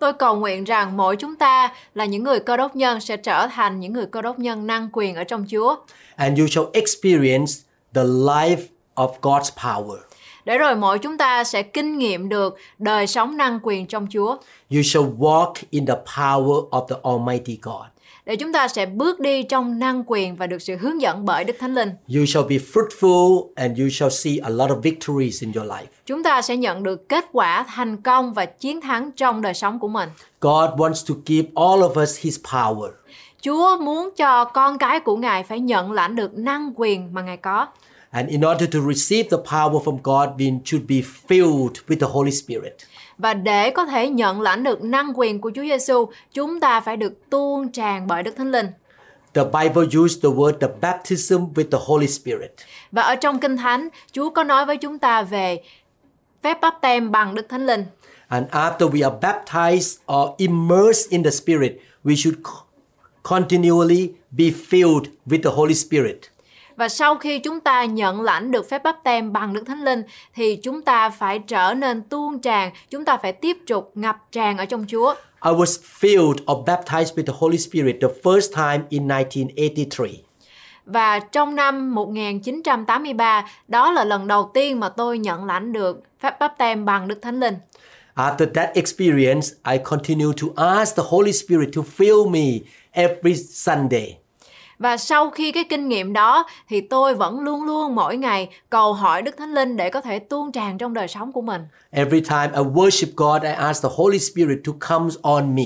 Tôi cầu nguyện rằng mỗi chúng ta là những người cơ đốc nhân sẽ trở thành những người cơ đốc nhân năng quyền ở trong Chúa. and you shall experience the life of God's power. Để rồi mỗi chúng ta sẽ kinh nghiệm được đời sống năng quyền trong Chúa. You shall walk in the power of the Almighty God. Để chúng ta sẽ bước đi trong năng quyền và được sự hướng dẫn bởi Đức Thánh Linh. You shall be fruitful and you shall see a lot of victories in your life. Chúng ta sẽ nhận được kết quả thành công và chiến thắng trong đời sống của mình. God wants to give all of us His power. Chúa muốn cho con cái của Ngài phải nhận lãnh được năng quyền mà Ngài có. And in order to receive the power from God, we should be filled with the Holy Spirit. Và để có thể nhận lãnh được năng quyền của Chúa Giêsu, chúng ta phải được tuôn tràn bởi Đức Thánh Linh. The Bible used the word the baptism with the Holy Spirit. Và ở trong Kinh Thánh, Chúa có nói với chúng ta về phép báp tem bằng Đức Thánh Linh. And after we are baptized or immersed in the Spirit, we should co- continually be filled with the Holy Spirit. Và sau khi chúng ta nhận lãnh được phép báp tem bằng Đức Thánh Linh thì chúng ta phải trở nên tuôn tràn, chúng ta phải tiếp tục ngập tràn ở trong Chúa. I was filled or baptized with the Holy Spirit the first time in 1983. Và trong năm 1983, đó là lần đầu tiên mà tôi nhận lãnh được phép báp tem bằng Đức Thánh Linh. After that experience, I continue to ask the Holy Spirit to fill me every Sunday. Và sau khi cái kinh nghiệm đó thì tôi vẫn luôn luôn mỗi ngày cầu hỏi Đức Thánh Linh để có thể tuôn tràn trong đời sống của mình. Every time I worship God, I ask the Holy Spirit to come on me.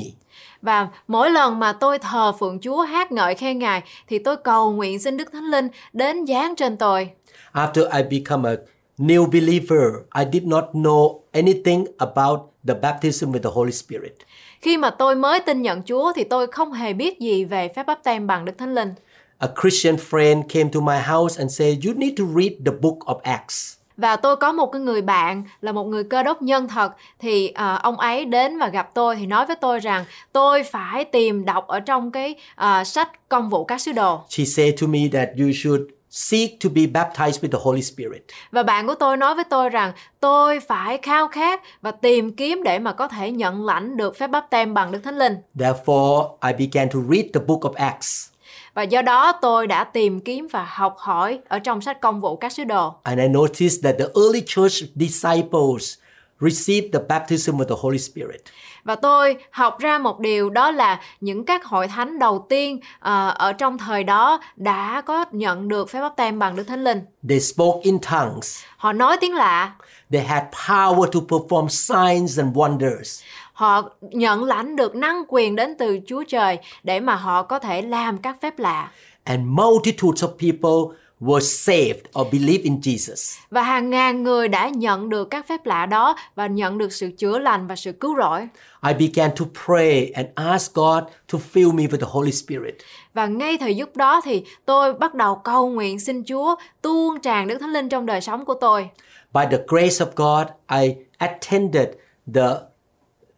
Và mỗi lần mà tôi thờ phượng Chúa hát ngợi khen Ngài thì tôi cầu nguyện xin Đức Thánh Linh đến giáng trên tôi. After I become a new believer, I did not know anything about the baptism with the Holy Spirit. Khi mà tôi mới tin nhận Chúa thì tôi không hề biết gì về phép báp tem bằng Đức Thánh Linh. A Christian friend came to my house and said, You need to read the book of Acts. Và tôi có một cái người bạn là một người cơ đốc nhân thật thì à, ông ấy đến và gặp tôi thì nói với tôi rằng tôi phải tìm đọc ở trong cái à, sách công vụ các sứ đồ. She said to me that you should seek to be baptized with the Holy Spirit. Và bạn của tôi nói với tôi rằng tôi phải khao khát và tìm kiếm để mà có thể nhận lãnh được phép báp tem bằng Đức Thánh Linh. Therefore, I began to read the book of Acts. Và do đó tôi đã tìm kiếm và học hỏi ở trong sách công vụ các sứ đồ. And I noticed that the early church disciples received the baptism with the Holy Spirit. Và tôi học ra một điều đó là những các hội thánh đầu tiên ờ, ở trong thời đó đã có nhận được phép báp tem bằng Đức Thánh Linh. They spoke in tongues. Họ nói tiếng lạ, They had power to perform signs and wonders. Họ nhận lãnh được năng quyền đến từ Chúa Trời để mà họ có thể làm các phép lạ. And multitudes of people were saved or believed in Jesus. Và hàng ngàn người đã nhận được các phép lạ đó và nhận được sự chữa lành và sự cứu rỗi. I began to pray and ask God to fill me with the Holy Spirit. Và ngay thời lúc đó thì tôi bắt đầu cầu nguyện xin Chúa tuôn tràn Đức Thánh Linh trong đời sống của tôi. By the grace of God, I attended the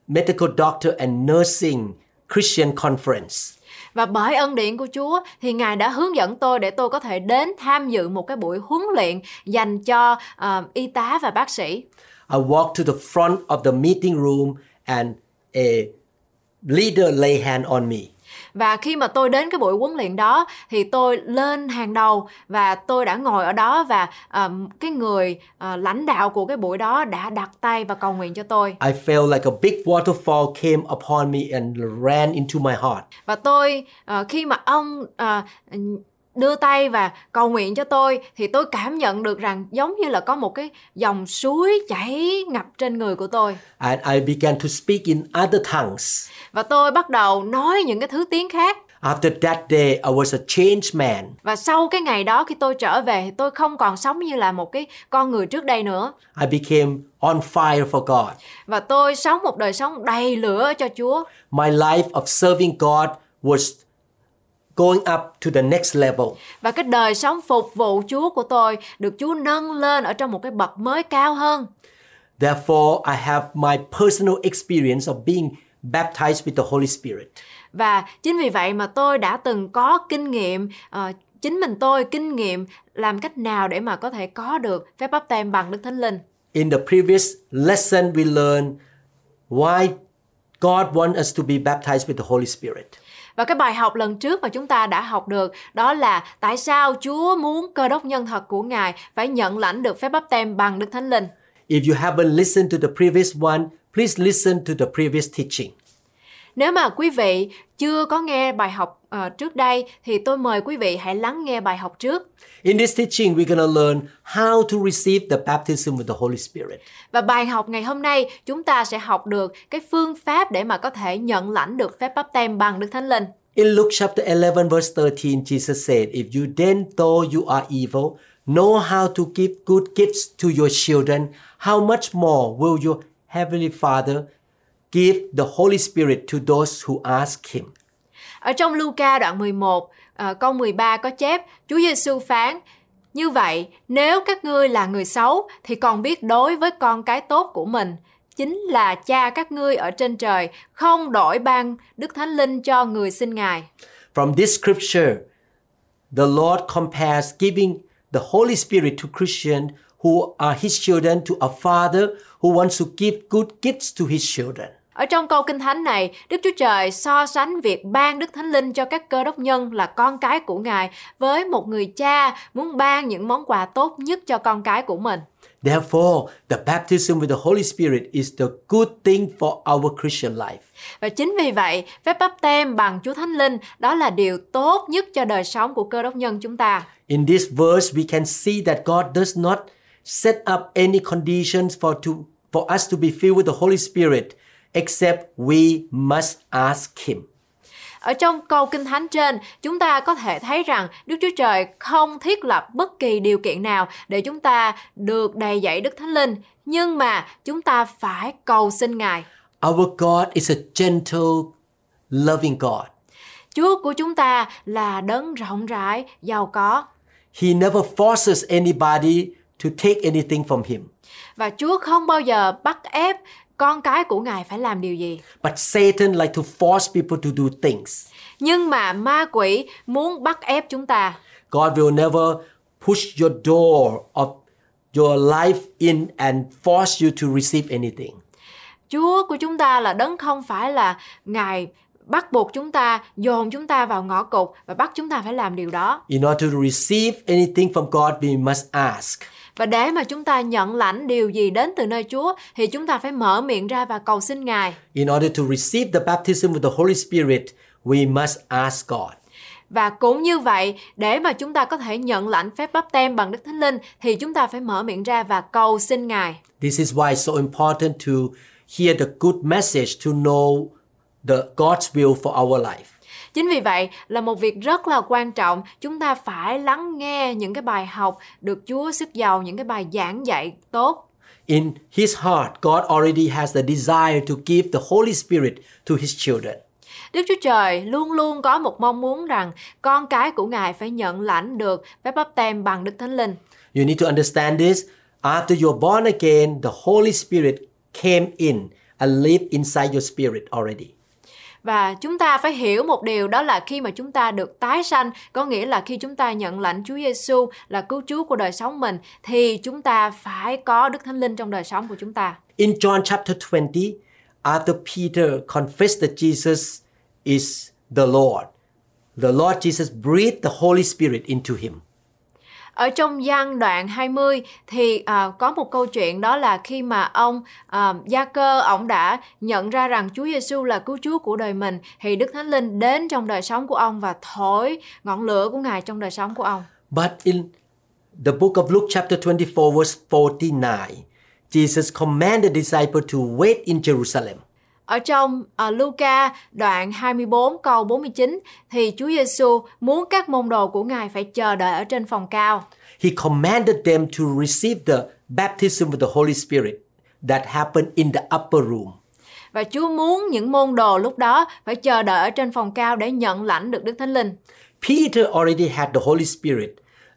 medical doctor and nursing Christian conference. Và bởi ân điển của Chúa thì Ngài đã hướng dẫn tôi để tôi có thể đến tham dự một cái buổi huấn luyện dành cho ờ, y tá và bác sĩ. I walked to the front of the meeting room and a leader lay hand on me. Và khi mà tôi đến cái buổi huấn luyện đó thì tôi lên hàng đầu và tôi đã ngồi ở đó và ờm, cái người ờ, lãnh đạo của cái buổi đó đã đặt tay và cầu nguyện cho tôi. I felt like a big waterfall came upon me and ran into my heart. Và tôi ờ, khi mà ông ờ, đưa tay và cầu nguyện cho tôi thì tôi cảm nhận được rằng giống như là có một cái dòng suối chảy ngập trên người của tôi. And I began to speak in other tongues. Và tôi bắt đầu nói những cái thứ tiếng khác. After that day, I was a changed man. Và sau cái ngày đó khi tôi trở về thì tôi không còn sống như là một cái con người trước đây nữa. I became on fire for God. Và tôi sống một đời sống đầy lửa cho Chúa. My life of serving God was going up to the next level. Và cái đời sống phục vụ Chúa của tôi được Chúa nâng lên ở trong một cái bậc mới cao hơn. Therefore, I have my personal experience of being baptized with the Holy Spirit. Và chính vì vậy mà tôi đã từng có kinh nghiệm ờ, chính mình tôi kinh nghiệm làm cách nào để mà có thể có được phép báp tem bằng Đức Thánh Linh. In the previous lesson, we learned why God wants us to be baptized with the Holy Spirit. Và cái bài học lần trước mà chúng ta đã học được đó là tại sao Chúa muốn cơ đốc nhân thật của Ngài phải nhận lãnh được phép báp tem bằng Đức Thánh Linh. If you haven't listened to the previous one, please listen to the previous teaching. Nếu mà quý vị chưa có nghe bài học ờ, trước đây thì tôi mời quý vị hãy lắng nghe bài học trước. In this teaching, we're going to learn how to receive the baptism with the Holy Spirit. Và bài học ngày hôm nay chúng ta sẽ học được cái phương pháp để mà có thể nhận lãnh được phép báp tem bằng Đức Thánh Linh. In Luke chapter 11, verse 13, Jesus said, If you then, though you are evil, know how to give good gifts to your children, how much more will your heavenly Father give the Holy Spirit to those who ask Him? Ở trong Luca đoạn 11, ờ, câu 13 có chép, Chúa Giêsu phán, như vậy, nếu các ngươi là người xấu thì còn biết đối với con cái tốt của mình, chính là cha các ngươi ở trên trời, không đổi ban Đức Thánh Linh cho người xin Ngài. From this scripture, the Lord compares giving the Holy Spirit to Christians who are His children to a Father who wants to give good gifts to His children. Ở trong câu kinh thánh này, Đức Chúa Trời so sánh việc ban Đức Thánh Linh cho các cơ đốc nhân là con cái của Ngài với một người cha muốn ban những món quà tốt nhất cho con cái của mình. Therefore, the baptism with the Holy Spirit is the good thing for our Christian life. Và chính vì vậy, phép báp tem bằng Chúa Thánh Linh đó là điều tốt nhất cho đời sống của cơ đốc nhân chúng ta. In this verse, we can see that God does not set up any conditions for, to, for us to be filled with the Holy Spirit, except we must ask Him. Ở trong câu kinh thánh trên, chúng ta có thể thấy rằng Đức Chúa Trời không thiết lập bất kỳ điều kiện nào để chúng ta được đầy dẫy Đức Thánh Linh, nhưng mà chúng ta phải cầu xin Ngài. Our God is a gentle, loving God. Chúa của chúng ta là đấng rộng rãi, giàu có He never forces anybody to take anything from Him. và Chúa không bao giờ bắt ép con cái của Ngài phải làm điều gì. But Satan like to force people to do things. Nhưng mà ma quỷ muốn bắt ép chúng ta. God will never push your door of your life in and force you to receive anything. Chúa của chúng ta là đấng không phải là Ngài bắt buộc chúng ta, dồn chúng ta vào ngõ cụt và bắt chúng ta phải làm điều đó. In order to receive anything from God, we must ask. Và để mà chúng ta nhận lãnh điều gì đến từ nơi Chúa thì chúng ta phải mở miệng ra và cầu xin Ngài. In order to receive the baptism with the Holy Spirit, we must ask God. Và cũng như vậy, để mà chúng ta có thể nhận lãnh phép báp tem bằng Đức Thánh Linh thì chúng ta phải mở miệng ra và cầu xin Ngài. This is why it's so important to hear the good message to know the God's will for our life. Chính vì vậy là một việc rất là quan trọng, chúng ta phải lắng nghe những cái bài học được Chúa sức giàu, những cái bài giảng dạy tốt. In his heart, God already has the desire to give the Holy Spirit to his children. Đức Chúa Trời luôn luôn có một mong muốn rằng con cái của Ngài phải nhận lãnh được phép báp tem bằng Đức Thánh Linh. You need to understand this. After you're born again, the Holy Spirit came in and lived inside your spirit already. Và chúng ta phải hiểu một điều đó là khi mà chúng ta được tái sanh, có nghĩa là khi chúng ta nhận lãnh Chúa Giêsu là cứu Chúa của đời sống mình thì chúng ta phải có Đức Thánh Linh trong đời sống của chúng ta. In John chapter 20, after Peter confessed that Jesus is the Lord, the Lord Jesus breathed the Holy Spirit into him. Ở trong gian đoạn 20 thì à, có một câu chuyện đó là khi mà ông à, Gia Cơ ông đã nhận ra rằng Chúa Giêsu là cứu Chúa của đời mình thì Đức Thánh Linh đến trong đời sống của ông và thổi ngọn lửa của Ngài trong đời sống của ông. But in the book of Luke chapter 24 verse 49, Jesus commanded the disciple to wait in Jerusalem. Ở trong à, Luca đoạn 24 câu 49 thì Chúa Giêsu muốn các môn đồ của Ngài phải chờ đợi ở trên phòng cao. He commanded them to receive the baptism with the Holy Spirit that happened in the upper room. và Chúa muốn những môn đồ lúc đó phải chờ đợi ở trên phòng cao để nhận lãnh được Đức Thánh Linh. Peter already had the Holy Spirit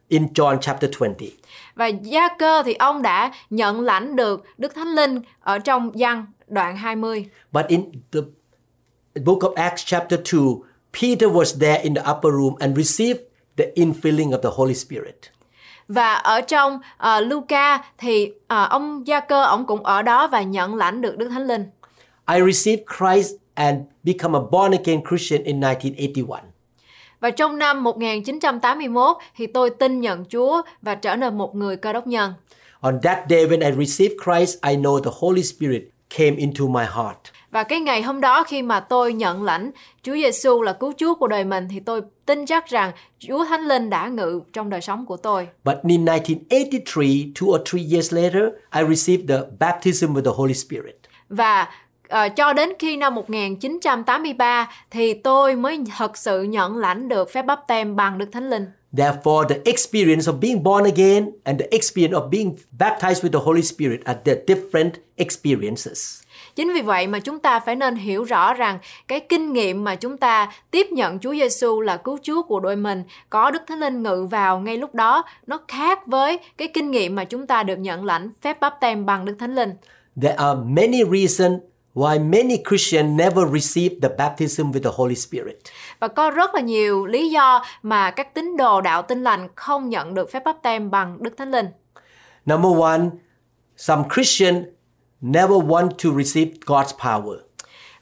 in John chapter 20. Và Gia Cơ thì ông đã nhận lãnh được Đức Thánh Linh ở trong văn đoạn 20. But in the book of Acts chapter 2, Peter was there in the upper room and received the infilling of the Holy Spirit. Và ở trong uh, Luca thì uh, ông Gia Cơ ông cũng ở đó và nhận lãnh được Đức Thánh Linh. I received Christ and become a born again Christian in 1981. Và trong năm 1981 thì tôi tin nhận Chúa và trở nên một người cơ đốc nhân. On that day when I received Christ, I know the Holy Spirit came into my heart. Và cái ngày hôm đó khi mà tôi nhận lãnh Chúa Giêsu là cứu Chúa của đời mình thì tôi tin chắc rằng Chúa Thánh Linh đã ngự trong đời sống của tôi. But in 1983, two or three years later, I received the baptism with the Holy Spirit. Và ờ, cho đến khi năm 1983 thì tôi mới thật sự nhận lãnh được phép báp tem bằng Đức Thánh Linh. Therefore, the experience of being born again and the experience of being baptized with the Holy Spirit are the different experiences. Chính vì vậy mà chúng ta phải nên hiểu rõ rằng cái kinh nghiệm mà chúng ta tiếp nhận Chúa Giêsu là cứu Chúa của đội mình, có Đức Thánh Linh ngự vào ngay lúc đó, nó khác với cái kinh nghiệm mà chúng ta được nhận lãnh phép báp tem bằng Đức Thánh Linh. There are many reasons why many Christians never receive the baptism with the Holy Spirit. Và có rất là nhiều lý do mà các tín đồ đạo tin lành không nhận được phép báp tem bằng Đức Thánh Linh. Number one, some Christians never want to receive God's power.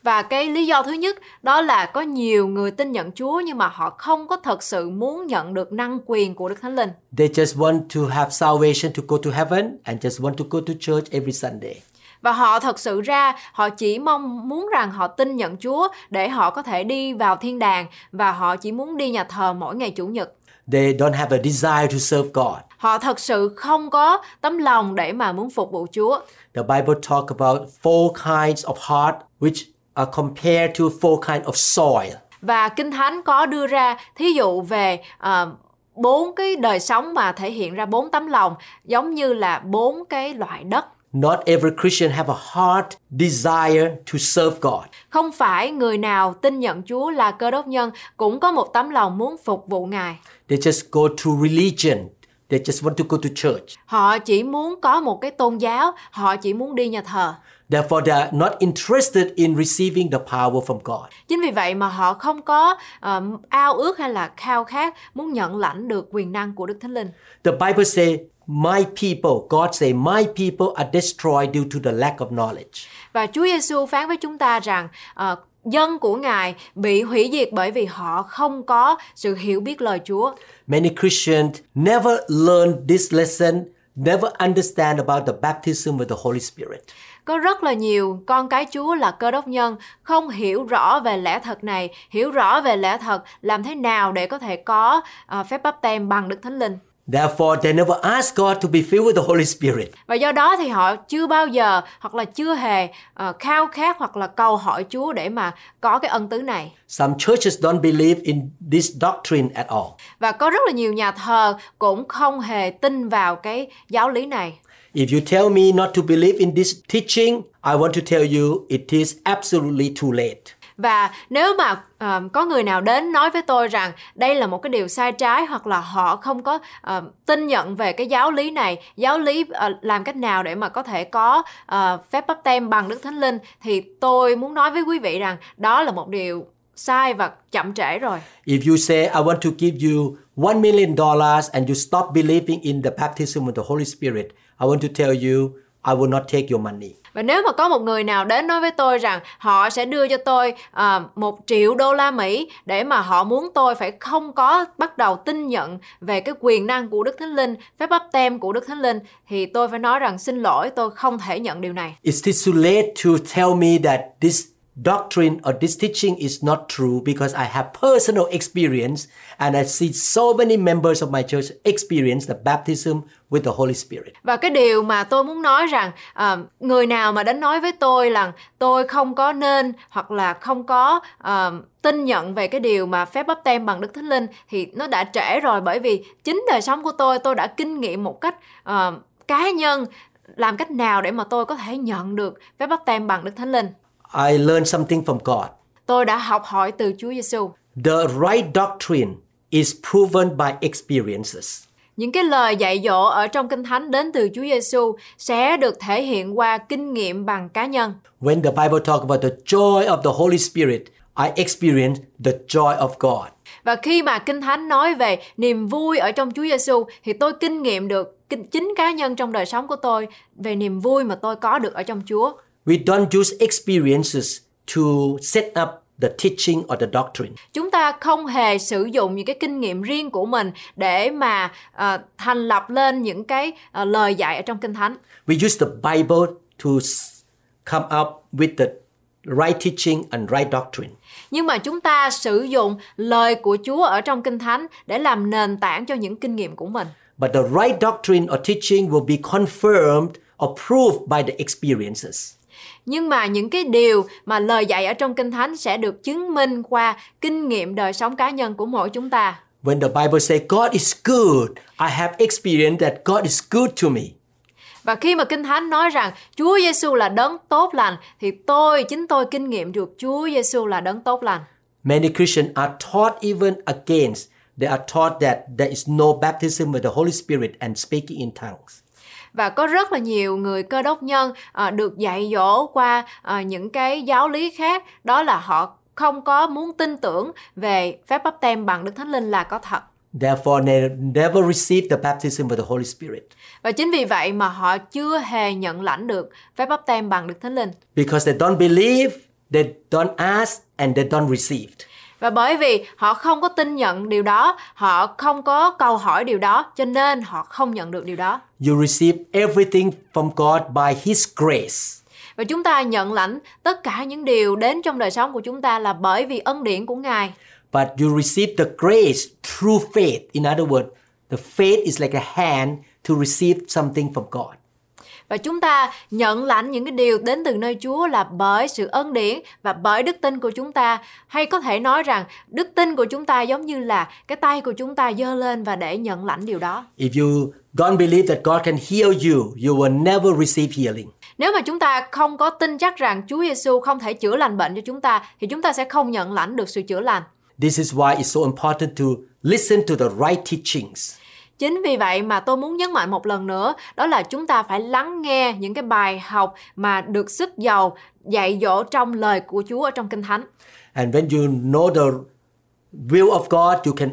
Và cái lý do thứ nhất đó là có nhiều người tin nhận Chúa nhưng mà họ không có thật sự muốn nhận được năng quyền của Đức Thánh Linh. They just want to have salvation to go to heaven and just want to go to church every Sunday. Và họ thật sự ra họ chỉ mong muốn rằng họ tin nhận Chúa để họ có thể đi vào thiên đàng và họ chỉ muốn đi nhà thờ mỗi ngày chủ nhật. They don't have a desire to serve God. Họ thật sự không có tấm lòng để mà muốn phục vụ Chúa. The Bible talk about four kinds of heart which are compared to four kinds of soil. Và Kinh Thánh có đưa ra thí dụ về ờ, bốn cái đời sống mà thể hiện ra bốn tấm lòng giống như là bốn cái loại đất. Not every Christian have a heart desire to serve God. Không phải người nào tin nhận Chúa là cơ đốc nhân cũng có một tấm lòng muốn phục vụ Ngài. They just go to religion. They just want to go to church. Họ chỉ muốn có một cái tôn giáo, họ chỉ muốn đi nhà thờ. Therefore, they are not interested in receiving the power from God. Chính vì vậy mà họ không có um, ao ước hay là khao khát muốn nhận lãnh được quyền năng của Đức Thánh Linh. The Bible say, "My people," God say, "My people are destroyed due to the lack of knowledge." Và Chúa Giêsu phán với chúng ta rằng ờ, dân của Ngài bị hủy diệt bởi vì họ không có sự hiểu biết lời Chúa. Many Christians never learn this lesson, never understand about the baptism with the Holy Spirit. Có rất là nhiều con cái Chúa là cơ đốc nhân không hiểu rõ về lẽ thật này, hiểu rõ về lẽ thật làm thế nào để có thể có ờ, phép báp tem bằng Đức Thánh Linh. Therefore, they never ask God to be filled with the Holy Spirit. Và do đó thì họ chưa bao giờ hoặc là chưa hề ờ, khao khát hoặc là cầu hỏi Chúa để mà có cái ân tứ này. Some churches don't believe in this doctrine at all. Và có rất là nhiều nhà thờ cũng không hề tin vào cái giáo lý này. If you tell me not to believe in this teaching, I want to tell you it is absolutely too late. Và nếu mà uh, có người nào đến nói với tôi rằng đây là một cái điều sai trái hoặc là họ không có uh, tin nhận về cái giáo lý này, giáo lý uh, làm cách nào để mà có thể có uh, phép báp tem bằng Đức Thánh Linh thì tôi muốn nói với quý vị rằng đó là một điều sai và chậm trễ rồi. If you say, I want to give you one million dollars and you stop believing in the baptism of the Holy Spirit, I want to tell you, I will not take your money. Và nếu mà có một người nào đến nói với tôi rằng họ sẽ đưa cho tôi uh, một triệu đô la Mỹ để mà họ muốn tôi phải không có bắt đầu tin nhận về cái quyền năng của Đức Thánh Linh, phép báp tem của Đức Thánh Linh thì tôi phải nói rằng xin lỗi tôi không thể nhận điều này. Is this too late to tell me that this doctrine or this teaching is not true because I have personal experience and I see so many members of my church experience the baptism with the Holy Spirit. Và cái điều mà tôi muốn nói rằng uh, người nào mà đến nói với tôi là tôi không có nên hoặc là không có uh, tin nhận về cái điều mà phép bắp tem bằng Đức Thánh Linh thì nó đã trễ rồi bởi vì chính đời sống của tôi tôi đã kinh nghiệm một cách uh, cá nhân làm cách nào để mà tôi có thể nhận được phép bắp tem bằng Đức Thánh Linh. I learned something from God. Tôi đã học hỏi từ Chúa Giêsu. The right doctrine is proven by experiences. Những cái lời dạy dỗ ở trong Kinh Thánh đến từ Chúa Giêsu sẽ được thể hiện qua kinh nghiệm bằng cá nhân. When the Bible talk about the joy of the Holy Spirit, I experience the joy of God. Và khi mà Kinh Thánh nói về niềm vui ở trong Chúa Giêsu thì tôi kinh nghiệm được chính cá nhân trong đời sống của tôi về niềm vui mà tôi có được ở trong Chúa. We don't use experiences to set up the teaching or the doctrine. Chúng ta không hề sử dụng những cái kinh nghiệm riêng của mình để mà ờ, thành lập lên những cái ờ, lời dạy ở trong Kinh Thánh. We use the Bible to come up with the right teaching and right doctrine. Nhưng mà chúng ta sử dụng lời của Chúa ở trong Kinh Thánh để làm nền tảng cho những kinh nghiệm của mình. But the right doctrine or teaching will be confirmed or proved by the experiences. Nhưng mà những cái điều mà lời dạy ở trong Kinh Thánh sẽ được chứng minh qua kinh nghiệm đời sống cá nhân của mỗi chúng ta. When the Bible says God is good, I have experienced that God is good to me. Và khi mà Kinh Thánh nói rằng Chúa Giêsu là đấng tốt lành thì tôi chính tôi kinh nghiệm được Chúa Giêsu là đấng tốt lành. Many Christians are taught even against. They are taught that there is no baptism with the Holy Spirit and speaking in tongues. Và có rất là nhiều người cơ đốc nhân à, được dạy dỗ qua à, những cái giáo lý khác đó là họ không có muốn tin tưởng về phép báp tem bằng Đức Thánh Linh là có thật. Therefore, they never received the baptism with the Holy Spirit Và chính vì vậy mà họ chưa hề nhận lãnh được phép báp tem bằng Đức Thánh Linh. because they don't believe, they don't ask, and they don't receive. Và bởi vì họ không có tin nhận điều đó, họ không có câu hỏi điều đó, cho nên họ không nhận được điều đó. You receive everything from God by His grace. Và chúng ta nhận lãnh tất cả những điều đến trong đời sống của chúng ta là bởi vì ân điển của Ngài. But you receive the grace through faith. In other words, the faith is like a hand to receive something from God. Và chúng ta nhận lãnh những cái điều đến từ nơi Chúa là bởi sự ân điển và bởi đức tin của chúng ta. Hay có thể nói rằng đức tin của chúng ta giống như là cái tay của chúng ta giơ lên và để nhận lãnh điều đó. If you don't believe that God can heal you, you will never receive healing. Nếu mà chúng ta không có tin chắc rằng Chúa Giêsu không thể chữa lành bệnh cho chúng ta thì chúng ta sẽ không nhận lãnh được sự chữa lành. This is why it's so important to listen to the right teachings. Chính vì vậy mà tôi muốn nhấn mạnh một lần nữa, đó là chúng ta phải lắng nghe những cái bài học mà được sức giàu dạy dỗ trong lời của Chúa ở trong Kinh Thánh. And when you know the will of God, you can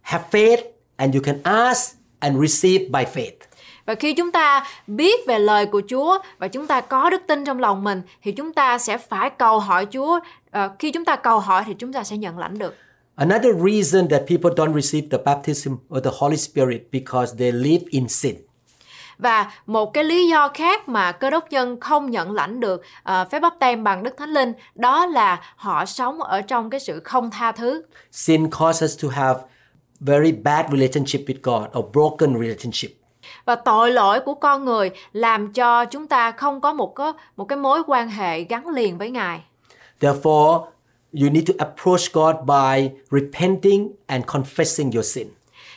have faith and you can ask and receive by faith. Và khi chúng ta biết về lời của Chúa và chúng ta có đức tin trong lòng mình thì chúng ta sẽ phải cầu hỏi Chúa. Ờ, khi chúng ta cầu hỏi thì chúng ta sẽ nhận lãnh được. Another reason that people don't receive the baptism of the Holy Spirit because they live in sin. Và một cái lý do khác mà cơ đốc nhân không nhận lãnh được ờ, phép báp tem bằng Đức Thánh Linh đó là họ sống ở trong cái sự không tha thứ. Sin causes us to have very bad relationship with God or broken relationship. Và tội lỗi của con người làm cho chúng ta không có một có một cái mối quan hệ gắn liền với Ngài. Therefore, you need to approach God by repenting and confessing your sin.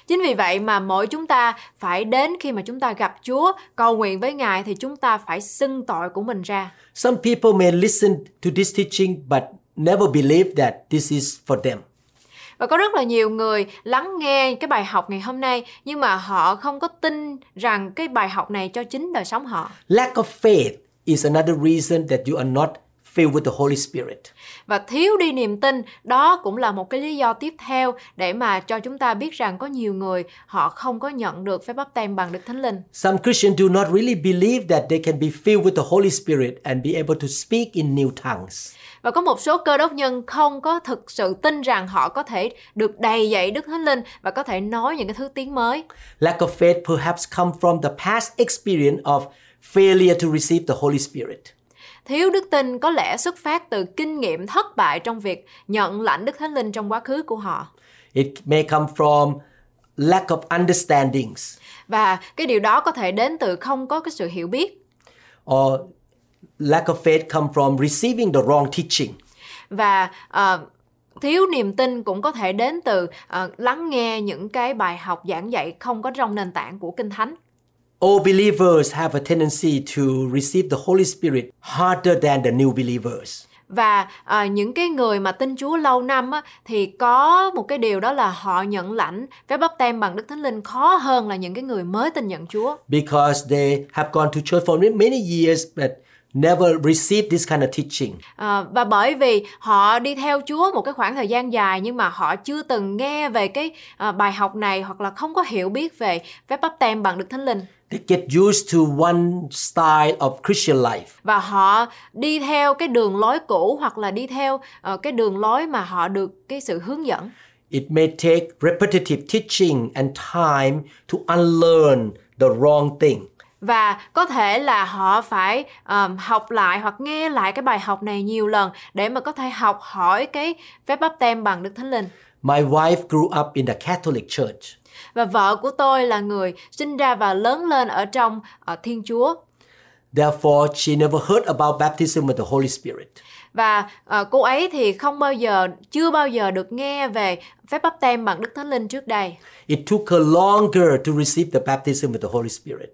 Chính vì vậy mà mỗi chúng ta phải đến khi mà chúng ta gặp Chúa, cầu nguyện với Ngài thì chúng ta phải xưng tội của mình ra. Some people may listen to this teaching but never believe that this is for them. Và có rất là nhiều người lắng nghe cái bài học ngày hôm nay nhưng mà họ không có tin rằng cái bài học này cho chính đời sống họ. Lack of faith is another reason that you are not filled with the Holy Spirit. Và thiếu đi niềm tin đó cũng là một cái lý do tiếp theo để mà cho chúng ta biết rằng có nhiều người họ không có nhận được phép báp tem bằng Đức Thánh Linh. Some Christians do not really believe that they can be filled with the Holy Spirit and be able to speak in new tongues. Và có một số cơ đốc nhân không có thực sự tin rằng họ có thể được đầy dạy Đức Thánh Linh và có thể nói những cái thứ tiếng mới. Lack of faith perhaps come from the past experience of failure to receive the Holy Spirit. Thiếu đức tin có lẽ xuất phát từ kinh nghiệm thất bại trong việc nhận lãnh Đức Thánh Linh trong quá khứ của họ. It may come from lack of understandings Và cái điều đó có thể đến từ không có cái sự hiểu biết or lack of faith come from receiving the wrong teaching. và ờ, thiếu niềm tin cũng có thể đến từ ờ, lắng nghe những cái bài học giảng dạy không có trong nền tảng của Kinh Thánh. All believers have a tendency to receive the Holy Spirit harder than the new believers. và à, những cái người mà tin Chúa lâu năm á, thì có một cái điều đó là họ nhận lãnh phép báp tem bằng Đức Thánh Linh khó hơn là những cái người mới tin nhận Chúa. because they have gone to church for many years but never received this kind of teaching. À, và bởi vì họ đi theo Chúa một cái khoảng thời gian dài nhưng mà họ chưa từng nghe về cái à, bài học này hoặc là không có hiểu biết về phép báp tem bằng Đức Thánh Linh They get used to one style of Christian life. và họ đi theo cái đường lối cũ hoặc là đi theo ờ, cái đường lối mà họ được cái sự hướng dẫn It may take repetitive teaching and time to unlearn the wrong thing. Và có thể là họ phải ờm, học lại hoặc nghe lại cái bài học này nhiều lần để mà có thể học hỏi cái phép báp tem bằng Đức Thánh Linh My wife grew up in the Catholic Church. và vợ của tôi là người sinh ra và lớn lên ở trong ờ, Thiên Chúa Therefore, she never heard about baptism with the Holy Spirit. và ờ, cô ấy thì không bao giờ chưa bao giờ được nghe về phép báp tem bằng Đức Thánh Linh trước đây It took her longer to receive the baptism with the Holy Spirit.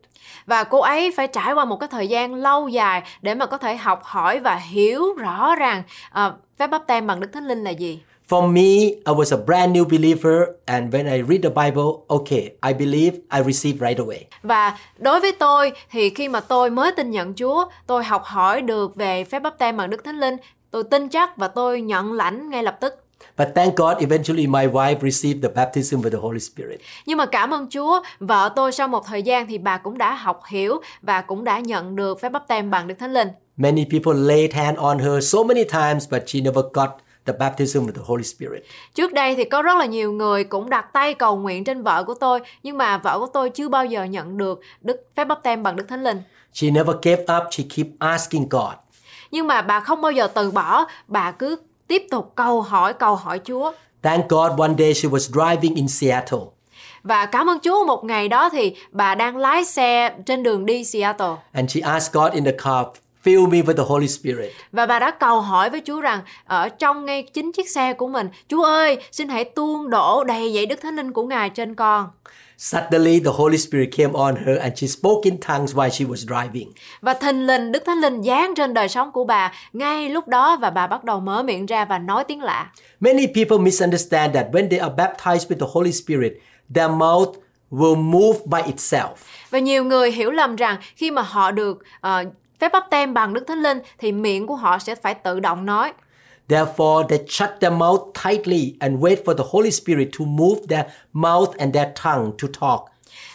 Và cô ấy phải trải qua một cái thời gian lâu dài để mà có thể học hỏi và hiểu rõ ràng ờ, phép báp tem bằng Đức Thánh Linh là gì. For me, I was a brand new believer, and when I read the Bible, okay, I believe, I receive right away. Và đối với tôi thì khi mà tôi mới tin nhận Chúa, tôi học hỏi được về phép báp tem bằng Đức Thánh Linh, tôi tin chắc và tôi nhận lãnh ngay lập tức. But thank God, eventually my wife received the baptism with the Holy Spirit. Nhưng mà cảm ơn Chúa, vợ tôi sau một thời gian thì bà cũng đã học hiểu và cũng đã nhận được phép báp tem bằng Đức Thánh Linh. Many people laid hand on her so many times, but she never got the baptism with the Holy Spirit. Trước đây thì có rất là nhiều người cũng đặt tay cầu nguyện trên vợ của tôi, nhưng mà vợ của tôi chưa bao giờ nhận được đức phép báp tem bằng Đức Thánh Linh. She never gave up, she keep asking God. Nhưng mà bà không bao giờ từ bỏ, bà cứ tiếp tục câu hỏi cầu hỏi Chúa. Thank God, one day she was driving in Seattle. Và cảm ơn Chúa một ngày đó thì bà đang lái xe trên đường đi Seattle. And she asked God in the car, fill me with the Holy Spirit. Và bà đã cầu hỏi với Chúa rằng ở trong ngay chính chiếc xe của mình, Chúa ơi, xin hãy tuôn đổ đầy dẫy Đức Thánh Linh của Ngài trên con. Suddenly, the Holy Spirit came on her and she spoke in tongues while she was driving. Và thình lình Đức Thánh Linh giáng trên đời sống của bà ngay lúc đó và bà bắt đầu mở miệng ra và nói tiếng lạ. Many people misunderstand that when they are baptized with the Holy Spirit, their mouth will move by itself. Và nhiều người hiểu lầm rằng khi mà họ được ờ, phép báp tem bằng Đức Thánh Linh thì miệng của họ sẽ phải tự động nói. Therefore, they shut their mouth tightly and wait for the Holy Spirit to move their mouth and their tongue to talk.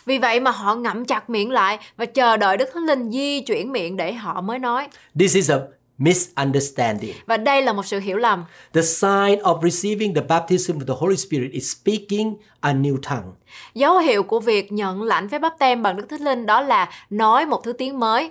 Vì vậy mà họ ngậm chặt miệng lại và chờ đợi Đức Thánh Linh di chuyển miệng để họ mới nói. This is a misunderstanding. Và đây là một sự hiểu lầm. The sign of receiving the baptism with the Holy Spirit is speaking a new tongue. Dấu hiệu của việc nhận lãnh phép báp tem bằng Đức Thánh Linh đó là nói một thứ tiếng mới.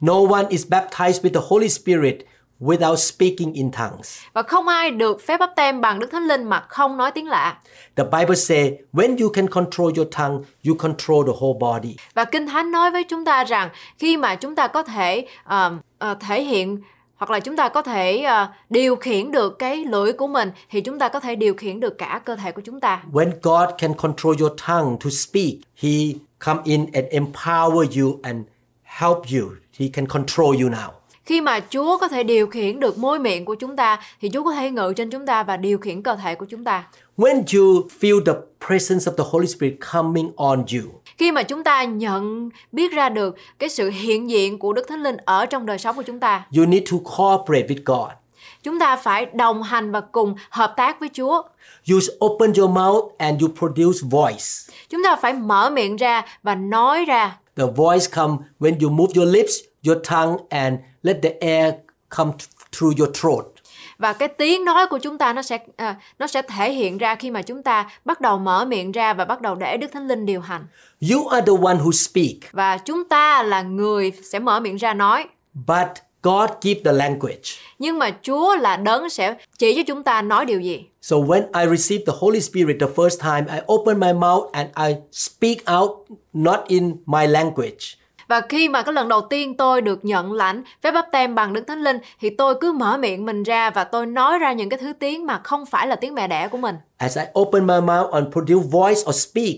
No one is baptized with the Holy Spirit without speaking in tongues. Và không ai được phép báp tem bằng Đức Thánh Linh mà không nói tiếng lạ. The Bible says when you can control your tongue, you control the whole body. Và Kinh Thánh nói với chúng ta rằng khi mà chúng ta có thể ờ, ờ, thể hiện hoặc là chúng ta có thể ờ, điều khiển được cái lưỡi của mình thì chúng ta có thể điều khiển được cả cơ thể của chúng ta. When God can control your tongue to speak, He come in and empower you and help you. He can control you now. Khi mà Chúa có thể điều khiển được môi miệng của chúng ta thì Chúa có thể ngự trên chúng ta và điều khiển cơ thể của chúng ta. When you feel the presence of the Holy Spirit coming on you, Khi mà chúng ta nhận biết ra được cái sự hiện diện của Đức Thánh Linh ở trong đời sống của chúng ta, you need to cooperate with God. chúng ta phải đồng hành và cùng hợp tác với Chúa. You open your mouth and you produce voice. Chúng ta phải mở miệng ra và nói ra. The voice come when you move your lips, your tongue, and let the air come th- through your throat. Và cái tiếng nói của chúng ta nó sẽ à, nó sẽ thể hiện ra khi mà chúng ta bắt đầu mở miệng ra và bắt đầu để Đức Thánh Linh điều hành. You are the one who speak, Và chúng ta là người sẽ mở miệng ra nói. but God give the language. Nhưng mà Chúa là đấng sẽ chỉ cho chúng ta nói điều gì. So when I received the Holy Spirit the first time, I opened my mouth and I speak out not in my language. Và khi mà cái lần đầu tiên tôi được nhận lãnh phép báp tem bằng Đức Thánh Linh thì tôi cứ mở miệng mình ra và tôi nói ra những cái thứ tiếng mà không phải là tiếng mẹ đẻ của mình. As I opened my mouth and produced voice or speak,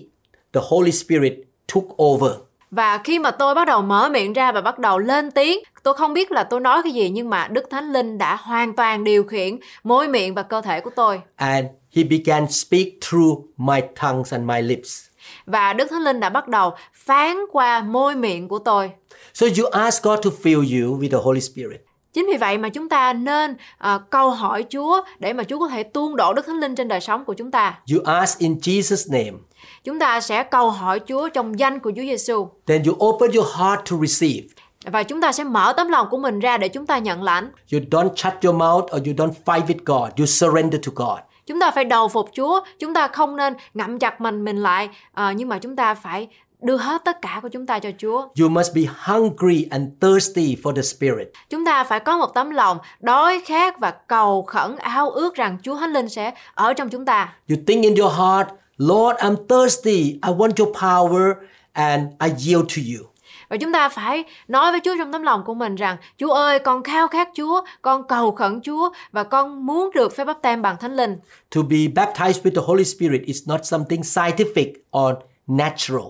the Holy Spirit took over. Và khi mà tôi bắt đầu mở miệng ra và bắt đầu lên tiếng, tôi không biết là tôi nói cái gì nhưng mà Đức Thánh Linh đã hoàn toàn điều khiển môi miệng và cơ thể của tôi. And he began speak through my tongues and my lips. Và Đức Thánh Linh đã bắt đầu phán qua môi miệng của tôi. So you ask God to fill you with the Holy Spirit. Chính vì vậy mà chúng ta nên à, câu hỏi Chúa để mà Chúa có thể tuôn đổ Đức Thánh Linh trên đời sống của chúng ta. You ask in Jesus' name. Chúng ta sẽ câu hỏi Chúa trong danh của Chúa Giêsu Then you open your heart to receive. và chúng ta sẽ mở tấm lòng của mình ra để chúng ta nhận lãnh. You don't shut your mouth or you don't fight with God. You surrender to God. Chúng ta phải đầu phục Chúa, chúng ta không nên ngậm chặt mình mình lại, à, nhưng mà chúng ta phải đưa hết tất cả của chúng ta cho Chúa. You must be hungry and thirsty for the Spirit. Chúng ta phải có một tấm lòng đói khát và cầu khẩn ao ước rằng Chúa Thánh Linh sẽ ở trong chúng ta. You think in your heart, Lord, I'm thirsty. I want your power and I yield to you. Và chúng ta phải nói với Chúa trong tấm lòng của mình rằng Chúa ơi, con khao khát Chúa, con cầu khẩn Chúa và con muốn được phép báp tem bằng Thánh Linh. To be baptized with the Holy Spirit is not something scientific or natural.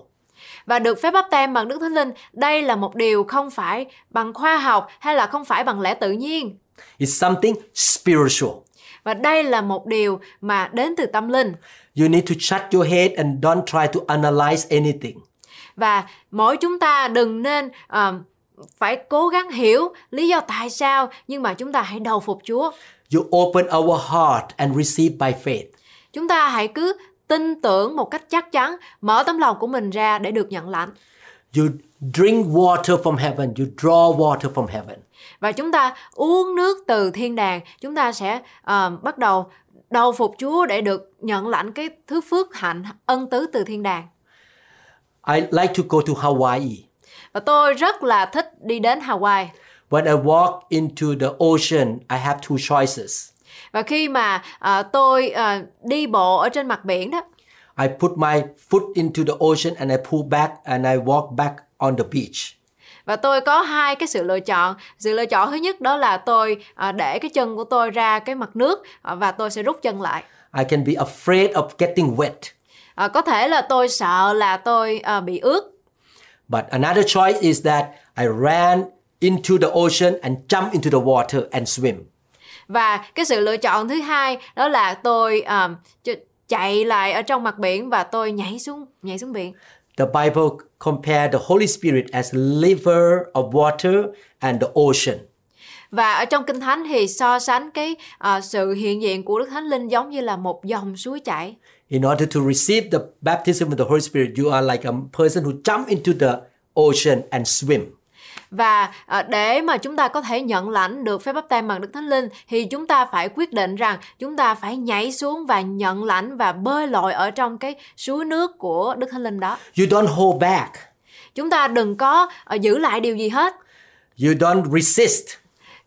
Và được phép báp tem bằng Đức Thánh Linh, đây là một điều không phải bằng khoa học hay là không phải bằng lẽ tự nhiên. It's something spiritual. Và đây là một điều mà đến từ tâm linh. You need to shut your head and don't try to analyze anything. Và mỗi chúng ta đừng nên ờ, phải cố gắng hiểu lý do tại sao nhưng mà chúng ta hãy đầu phục Chúa. You open our heart and receive by faith. Chúng ta hãy cứ tin tưởng một cách chắc chắn, mở tấm lòng của mình ra để được nhận lãnh. You drink water from heaven. You draw water from heaven. Và chúng ta uống nước từ thiên đàng, chúng ta sẽ ờ, bắt đầu đầu phục Chúa để được nhận lãnh cái thứ phước hạnh ân tứ từ thiên đàng. I like to go to Hawaii. Và tôi rất là thích đi đến Hawaii. When I walk into the ocean, I have two choices. Và khi mà ờ, tôi ờ, đi bộ ở trên mặt biển đó, I put my foot into the ocean and I pull back and I walk back on the beach. và tôi có hai cái sự lựa chọn. Sự lựa chọn thứ nhất đó là tôi ờ, để cái chân của tôi ra cái mặt nước ờ, và tôi sẽ rút chân lại. I can be afraid of getting wet. Ờ, có thể là tôi sợ là tôi ờ, bị ướt But another choice is that I ran into the ocean and jump into the water and swim. và cái sự lựa chọn thứ hai đó là tôi um, ch- chạy lại ở trong mặt biển và tôi nhảy xuống nhảy xuống biển The Bible compare the Holy Spirit as liver of water and the ocean. và ở trong kinh thánh thì so sánh cái ờ, sự hiện diện của đức thánh linh giống như là một dòng suối chảy In order to receive the baptism of the Holy Spirit, you are like a person who jump into the ocean and swim. và ờ, để mà chúng ta có thể nhận lãnh được phép báp tem bằng đức thánh linh thì chúng ta phải quyết định rằng chúng ta phải nhảy xuống và nhận lãnh và bơi lội ở trong cái suối nước của đức thánh linh đó You don't hold back. chúng ta đừng có ờ, giữ lại điều gì hết You don't resist.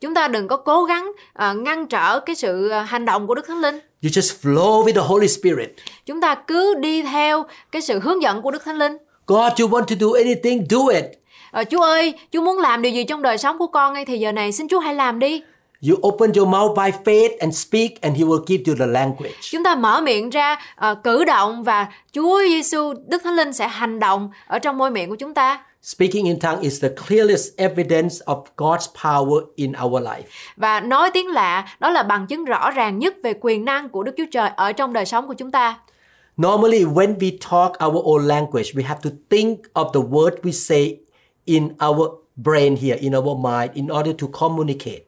chúng ta đừng có cố gắng ờ, ngăn trở cái sự hành động của đức thánh linh You just flow with the Holy Spirit. chúng ta cứ đi theo cái sự hướng dẫn của đức thánh linh God, you want to do anything, do it. Ờ, Chúa ơi, Chúa muốn làm điều gì trong đời sống của con ngay thì giờ này xin Chúa hãy làm đi. You open your mouth by faith and speak, and He will give you the language. Chúng ta mở miệng ra ờ, cử động và Chúa Giêsu Đức Thánh Linh sẽ hành động ở trong môi miệng của chúng ta. Speaking in tongue is the clearest evidence of God's power in our life. Và nói tiếng lạ đó là bằng chứng rõ ràng nhất về quyền năng của Đức Chúa Trời ở trong đời sống của chúng ta. Normally, when we talk our own language, we have to think of the word we say in our brain here, in our mind, in order to communicate.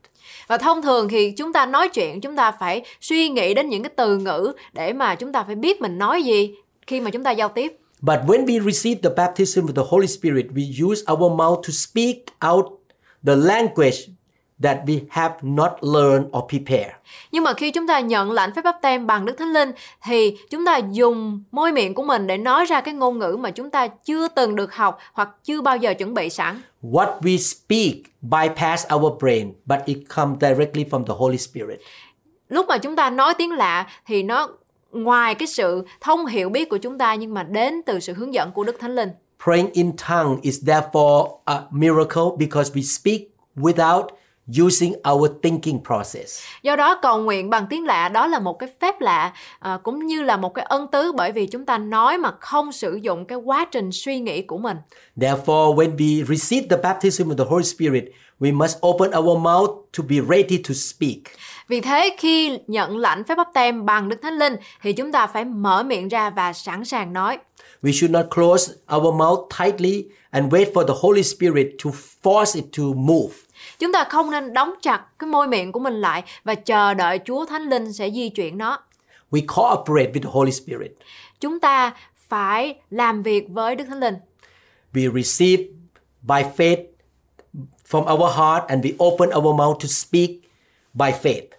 Và thông thường thì chúng ta nói chuyện chúng ta phải suy nghĩ đến những cái từ ngữ để mà chúng ta phải biết mình nói gì khi mà chúng ta giao tiếp. But when we receive the baptism with the Holy Spirit, we use our mouth to speak out the language that we have not learned or prepared. Nhưng mà khi chúng ta nhận lãnh phép báp tem bằng Đức Thánh Linh thì chúng ta dùng môi miệng của mình để nói ra cái ngôn ngữ mà chúng ta chưa từng được học hoặc chưa bao giờ chuẩn bị sẵn. What we speak bypass our brain, but it comes directly from the Holy Spirit. Lúc mà chúng ta nói tiếng lạ thì nó ngoài cái sự thông hiểu biết của chúng ta nhưng mà đến từ sự hướng dẫn của Đức Thánh Linh. Praying in tongue is therefore a miracle because we speak without using our thinking process. Do đó cầu nguyện bằng tiếng lạ đó là một cái phép lạ à, cũng như là một cái ân tứ bởi vì chúng ta nói mà không sử dụng cái quá trình suy nghĩ của mình. Therefore, when we receive the baptism of the Holy Spirit, we must open our mouth to be ready to speak. Vì thế khi nhận lãnh phép báp tem bằng Đức Thánh Linh thì chúng ta phải mở miệng ra và sẵn sàng nói. We should not close our mouth tightly and wait for the Holy Spirit to force it to move. Chúng ta không nên đóng chặt cái môi miệng của mình lại và chờ đợi Chúa Thánh Linh sẽ di chuyển nó. We cooperate with the Holy Spirit. Chúng ta phải làm việc với Đức Thánh Linh. We receive by faith from our heart and we open our mouth to speak by faith.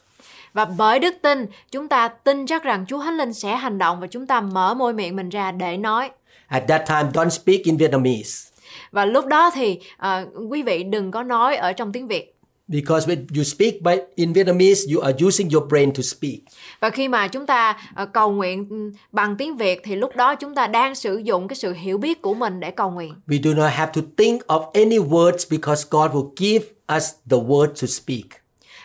Và bởi đức tin, chúng ta tin chắc rằng Chúa Thánh Linh sẽ hành động và chúng ta mở môi miệng mình ra để nói. At that time, don't speak in Vietnamese Và lúc đó thì à, quý vị đừng có nói ở trong tiếng Việt. because when you speak by, in Vietnamese, you are using your brain to speak. Và khi mà chúng ta à, cầu nguyện ừ, bằng tiếng Việt thì lúc đó chúng ta đang sử dụng cái sự hiểu biết của mình để cầu nguyện. We do not have to think of any words because God will give us the word to speak.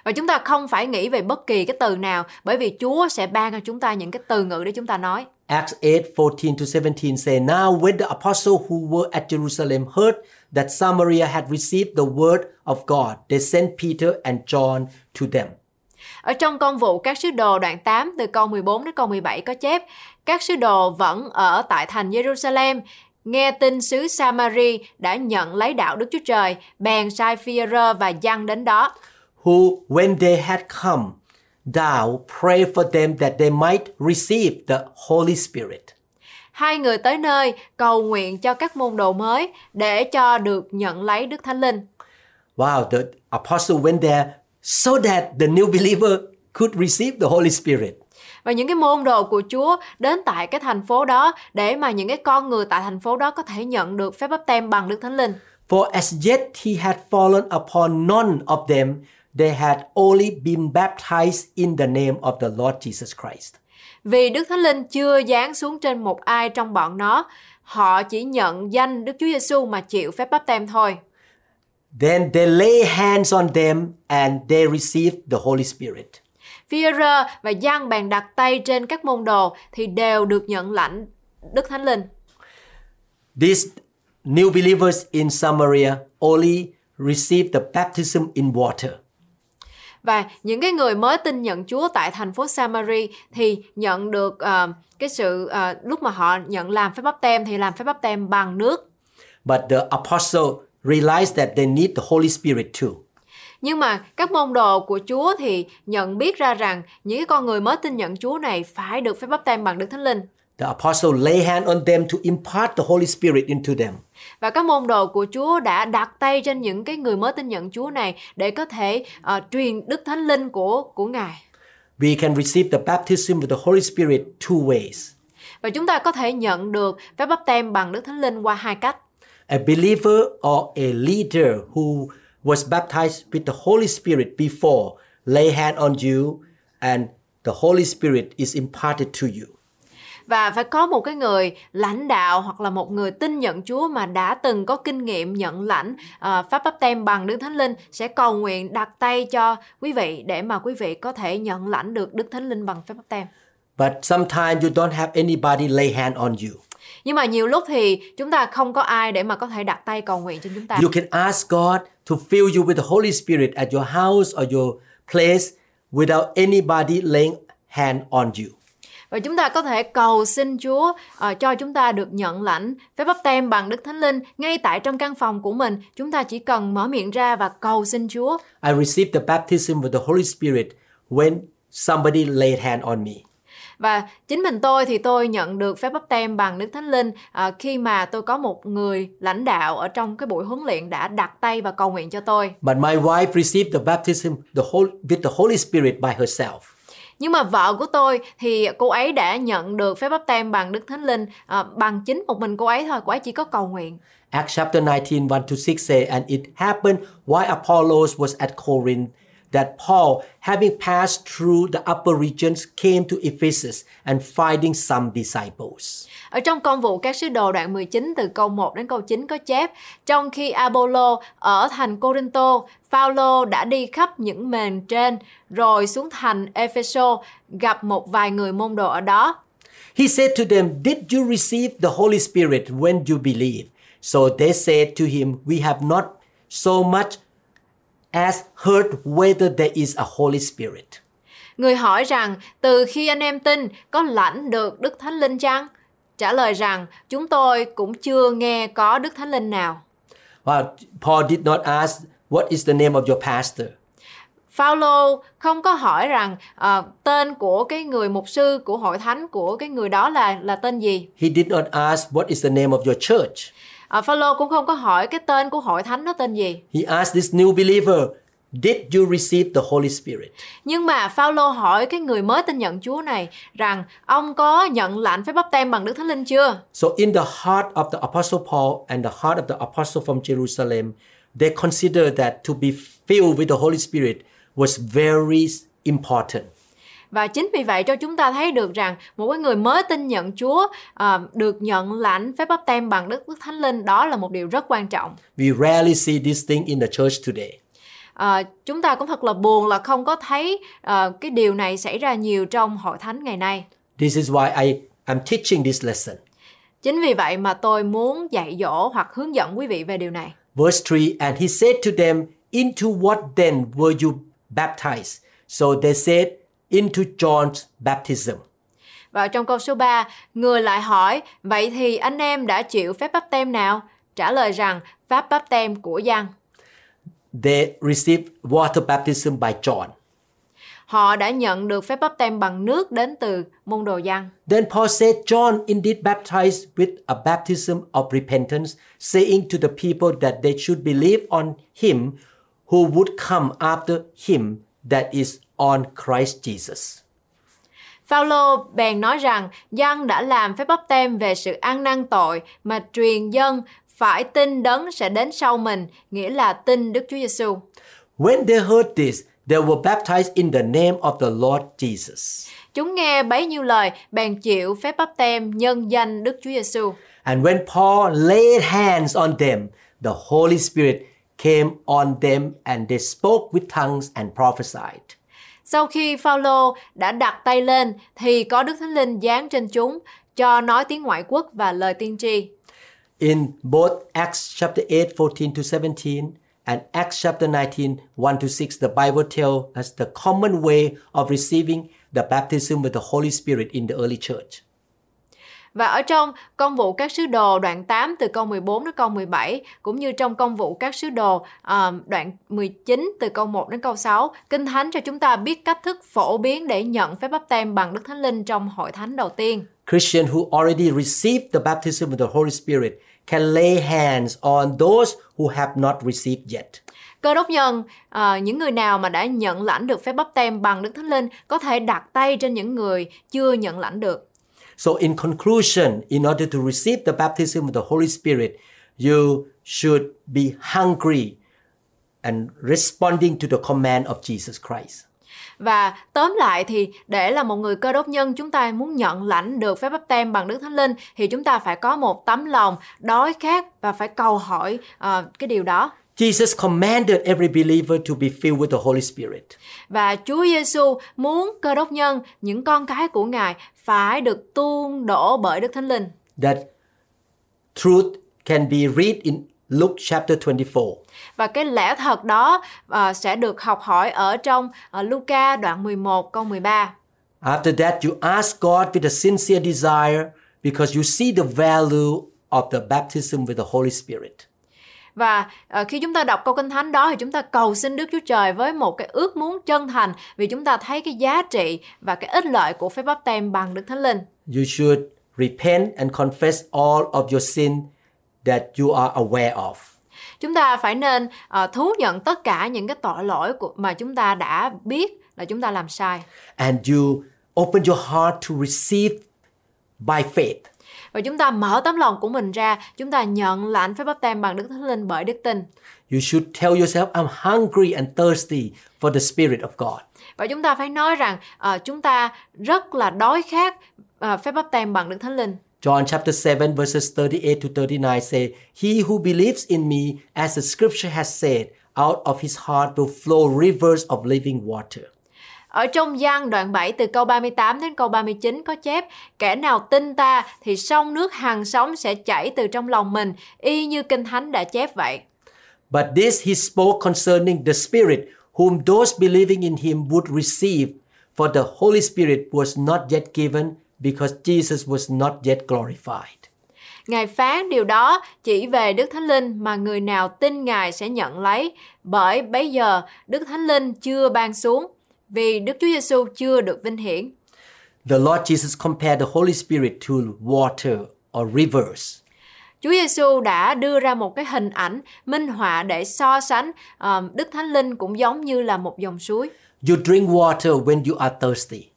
Và chúng ta không phải nghĩ về bất kỳ cái từ nào bởi vì Chúa sẽ ban cho chúng ta những cái từ ngữ để chúng ta nói. Acts 8 14 to 17 say, Now when the apostles who were at Jerusalem heard that Samaria had received the word of God, they sent Peter and John to them. Ở trong công vụ các sứ đồ đoạn 8 từ câu 14 đến câu 17 có chép các sứ đồ vẫn ở tại thành Jerusalem nghe tin xứ Samari đã nhận lấy đạo Đức Chúa Trời, bèn sai phi và Giăng đến đó. Who, when they had come down, prayed for them that they might receive the Holy Spirit. Hai người tới nơi cầu nguyện cho các môn đồ mới để cho được nhận lấy Đức Thánh Linh. Wow, the apostle went there so that the new believer could receive the Holy Spirit. Và những cái môn đồ của Chúa đến tại cái thành phố đó để mà những cái con người tại thành phố đó có thể nhận được phép báp tem bằng Đức Thánh Linh. For as yet he had fallen upon none of them, they had only been baptized in the name of the Lord Jesus Christ. Vì Đức Thánh Linh chưa giáng xuống trên một ai trong bọn nó, họ chỉ nhận danh Đức Chúa Giêsu mà chịu phép báp tem thôi. Then they lay hands on them and they received the Holy Spirit. Phi-e-rơ và Giăng bèn đặt tay trên các môn đồ thì đều được nhận lãnh Đức Thánh Linh. These new believers in Samaria only received the baptism in water. Và những cái người mới tin nhận Chúa tại thành phố Samari thì nhận được ờ, cái sự ờ, lúc mà họ nhận làm phép báp tem thì làm phép báp tem bằng nước. But the apostle realized that they need the Holy Spirit too. Nhưng mà các môn đồ của Chúa thì nhận biết ra rằng những cái con người mới tin nhận Chúa này phải được phép báp tem bằng Đức Thánh Linh. The apostle lay hand on them to impart the Holy Spirit into them. Và các môn đồ của Chúa đã đặt tay trên những cái người mới tin nhận Chúa này để có thể ờ, truyền Đức Thánh Linh của của Ngài. We can receive the baptism with the Holy Spirit two ways. Và chúng ta có thể nhận được phép báp tem bằng Đức Thánh Linh qua hai cách. A believer or a leader who was baptized with the Holy Spirit before lay hand on you and the Holy Spirit is imparted to you. Và phải có một cái người lãnh đạo hoặc là một người tin nhận Chúa mà đã từng có kinh nghiệm nhận lãnh ờ, pháp báp tem bằng Đức Thánh Linh sẽ cầu nguyện đặt tay cho quý vị để mà quý vị có thể nhận lãnh được Đức Thánh Linh bằng phép báp tem. But sometimes you don't have anybody lay hand on you. Nhưng mà nhiều lúc thì chúng ta không có ai để mà có thể đặt tay cầu nguyện cho chúng ta. You can ask God to fill you with the Holy Spirit at your house or your place without anybody laying hand on you. Và chúng ta có thể cầu xin Chúa ờ, cho chúng ta được nhận lãnh phép báp tem bằng Đức Thánh Linh ngay tại trong căn phòng của mình. Chúng ta chỉ cần mở miệng ra và cầu xin Chúa. I received the baptism with the Holy Spirit when somebody laid hand on me. Và chính mình tôi thì tôi nhận được phép báp tem bằng Đức Thánh Linh à, khi mà tôi có một người lãnh đạo ở trong cái buổi huấn luyện đã đặt tay và cầu nguyện cho tôi. But my wife received the baptism the whole, with the Holy Spirit by herself. Nhưng mà vợ của tôi thì cô ấy đã nhận được phép báp tem bằng Đức Thánh Linh à, bằng chính một mình cô ấy thôi, cô ấy chỉ có cầu nguyện. Acts chapter 19, 1 to 6 say, And it happened while Apollos was at Corinth that Paul, having passed through the upper regions, came to Ephesus and finding some disciples. Ở trong công vụ các sứ đồ đoạn 19 từ câu 1 đến câu 9 có chép, trong khi Apollo ở thành Corinto, Phaolô đã đi khắp những miền trên, rồi xuống thành Epheso gặp một vài người môn đồ ở đó. He said to them, Did you receive the Holy Spirit when you believed? So they said to him, We have not so much as heard whether there is a Holy Spirit. Người hỏi rằng, từ khi anh em tin, có lãnh được Đức Thánh Linh chăng? Trả lời rằng, chúng tôi cũng chưa nghe có Đức Thánh Linh nào. Well, Paul did not ask, What is the name of your pastor? Phaolô không có hỏi rằng ờ, tên của cái người mục sư của hội thánh của cái người đó là là tên gì. He did not ask, What is the name of your church? À, Phaolô cũng không có hỏi cái tên của hội thánh đó tên gì. He asked this new believer, Did you receive the Holy Spirit? Nhưng mà Phaolô hỏi cái người mới tin nhận Chúa này rằng ông có nhận lãnh phép báp tem bằng Đức Thánh Linh chưa? So, in the heart of the Apostle Paul and the heart of the Apostle from Jerusalem, they considered that to be filled with the Holy Spirit was very important. Và chính vì vậy cho chúng ta thấy được rằng một cái người mới tin nhận Chúa à, được nhận lãnh phép báp tem bằng Đức Đức Thánh Linh đó là một điều rất quan trọng. We rarely see this thing in the church today. À, chúng ta cũng thật là buồn là không có thấy à, cái điều này xảy ra nhiều trong hội thánh ngày nay. This is why I am teaching this lesson. Chính vì vậy mà tôi muốn dạy dỗ hoặc hướng dẫn quý vị về điều này. Verse 3 And he said to them, Into what then were you baptized? So they said, Into John's baptism. Và trong câu số 3, người lại hỏi, vậy thì anh em đã chịu phép báp tem nào? Trả lời rằng, pháp báp tem của Giăng. They received water baptism by John. Họ đã nhận được phép báp tem bằng nước đến từ môn đồ Giăng. Then Paul said, John indeed baptized with a baptism of repentance, saying to the people that they should believe on him who would come after him, that is, on Christ Jesus. Phaolô bèn nói rằng Giăng đã làm phép báp tem về sự ăn năn tội mà truyền dân phải tin đấng sẽ đến sau mình, nghĩa là tin Đức Chúa Giêsu. When they heard this, they were baptized in the name of the Lord Jesus. Chúng nghe bấy nhiêu lời, bèn chịu phép báp tem nhân danh Đức Chúa Giêsu. And when Paul laid hands on them, the Holy Spirit came on them and they spoke with tongues and prophesied. Sau khi Phaolô đã đặt tay lên thì có Đức Thánh Linh giáng trên chúng cho nói tiếng ngoại quốc và lời tiên tri. In both Acts chapter 8, 14 to 17 and Acts chapter 19, 1 to 6, the Bible tells us the common way of receiving the baptism with the Holy Spirit in the early church. Và ở trong công vụ các sứ đồ đoạn 8 từ câu 14 đến câu 17 cũng như trong công vụ các sứ đồ à, đoạn 19 từ câu 1 đến câu 6, Kinh Thánh cho chúng ta biết cách thức phổ biến để nhận phép báp tem bằng Đức Thánh Linh trong hội thánh đầu tiên. Christians who already received the baptism of the Holy Spirit can lay hands on those who have not received yet. Cơ đốc nhân, à, những người nào mà đã nhận lãnh được phép báp tem bằng Đức Thánh Linh có thể đặt tay trên những người chưa nhận lãnh được. So, in conclusion, in order to receive the baptism of the Holy Spirit, you should be hungry and responding to the command of Jesus Christ. Và tóm lại thì để là một người cơ đốc nhân chúng ta muốn nhận lãnh được phép báp tem bằng Đức Thánh Linh thì chúng ta phải có một tấm lòng đói khát và phải cầu hỏi ờ, cái điều đó. Jesus commanded every believer to be filled with the Holy Spirit. Và Chúa Giêsu muốn cơ đốc nhân, những con cái của Ngài phải được tuôn đổ bởi Đức Thánh Linh. That truth can be read in Luke chapter 24. Và cái lẽ thật đó ờ, sẽ được học hỏi ở trong ờ, Luca đoạn 11 câu 13. After that, you ask God with a sincere desire because you see the value of the baptism with the Holy Spirit. Và ờ, khi chúng ta đọc câu kinh thánh đó thì chúng ta cầu xin Đức Chúa Trời với một cái ước muốn chân thành vì chúng ta thấy cái giá trị và cái ích lợi của phép báp tem bằng Đức Thánh Linh. You should repent and confess all of your sin that you are aware of. Chúng ta phải nên ờ, thú nhận tất cả những cái tội lỗi của mà chúng ta đã biết là chúng ta làm sai And you open your heart to receive by faith. Và chúng ta mở tấm lòng của mình ra, chúng ta nhận lãnh phép báp têm bằng Đức Thánh Linh bởi đức tin. You should tell yourself, I'm hungry and thirsty for the Spirit of God. Và chúng ta phải nói rằng ờ, chúng ta rất là đói khát ờ, phép báp têm bằng Đức Thánh Linh. John chapter 7 verses 38 to 39 say, He who believes in me, as the scripture has said, out of his heart will flow rivers of living water. Ở trong gian đoạn 7 từ câu 38 đến câu 39 có chép Kẻ nào tin ta thì sông nước hằng sống sẽ chảy từ trong lòng mình Y như Kinh Thánh đã chép vậy But this he spoke concerning the Spirit, whom those believing in him would receive, for the Holy Spirit was not yet given, because Jesus was not yet glorified. Ngài phán điều đó chỉ về Đức Thánh Linh mà người nào tin Ngài sẽ nhận lấy Bởi bấy giờ Đức Thánh Linh chưa ban xuống Vì Đức Chúa Giêsu chưa được vinh hiển The Lord Jesus compared the Holy Spirit to water or rivers. Chúa Giêsu đã đưa ra một cái hình ảnh minh họa để so sánh ờ, Đức Thánh Linh cũng giống như là một dòng suối You drink water when you are thirsty.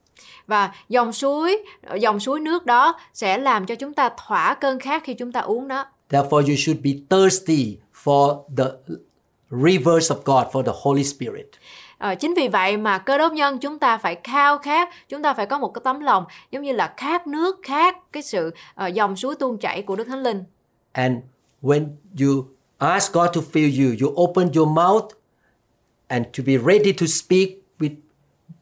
Và dòng suối dòng suối nước đó sẽ làm cho chúng ta thỏa cơn khát khi chúng ta uống nó Therefore, you should be thirsty for the rivers of God, for the Holy Spirit. Ờ, chính vì vậy mà cơ đốc nhân chúng ta phải khao khát chúng ta phải có một cái tấm lòng giống như là khát nước khát cái sự ờ, dòng suối tuôn chảy của Đức Thánh Linh And when you ask God to fill you, you open your mouth and to be ready to speak with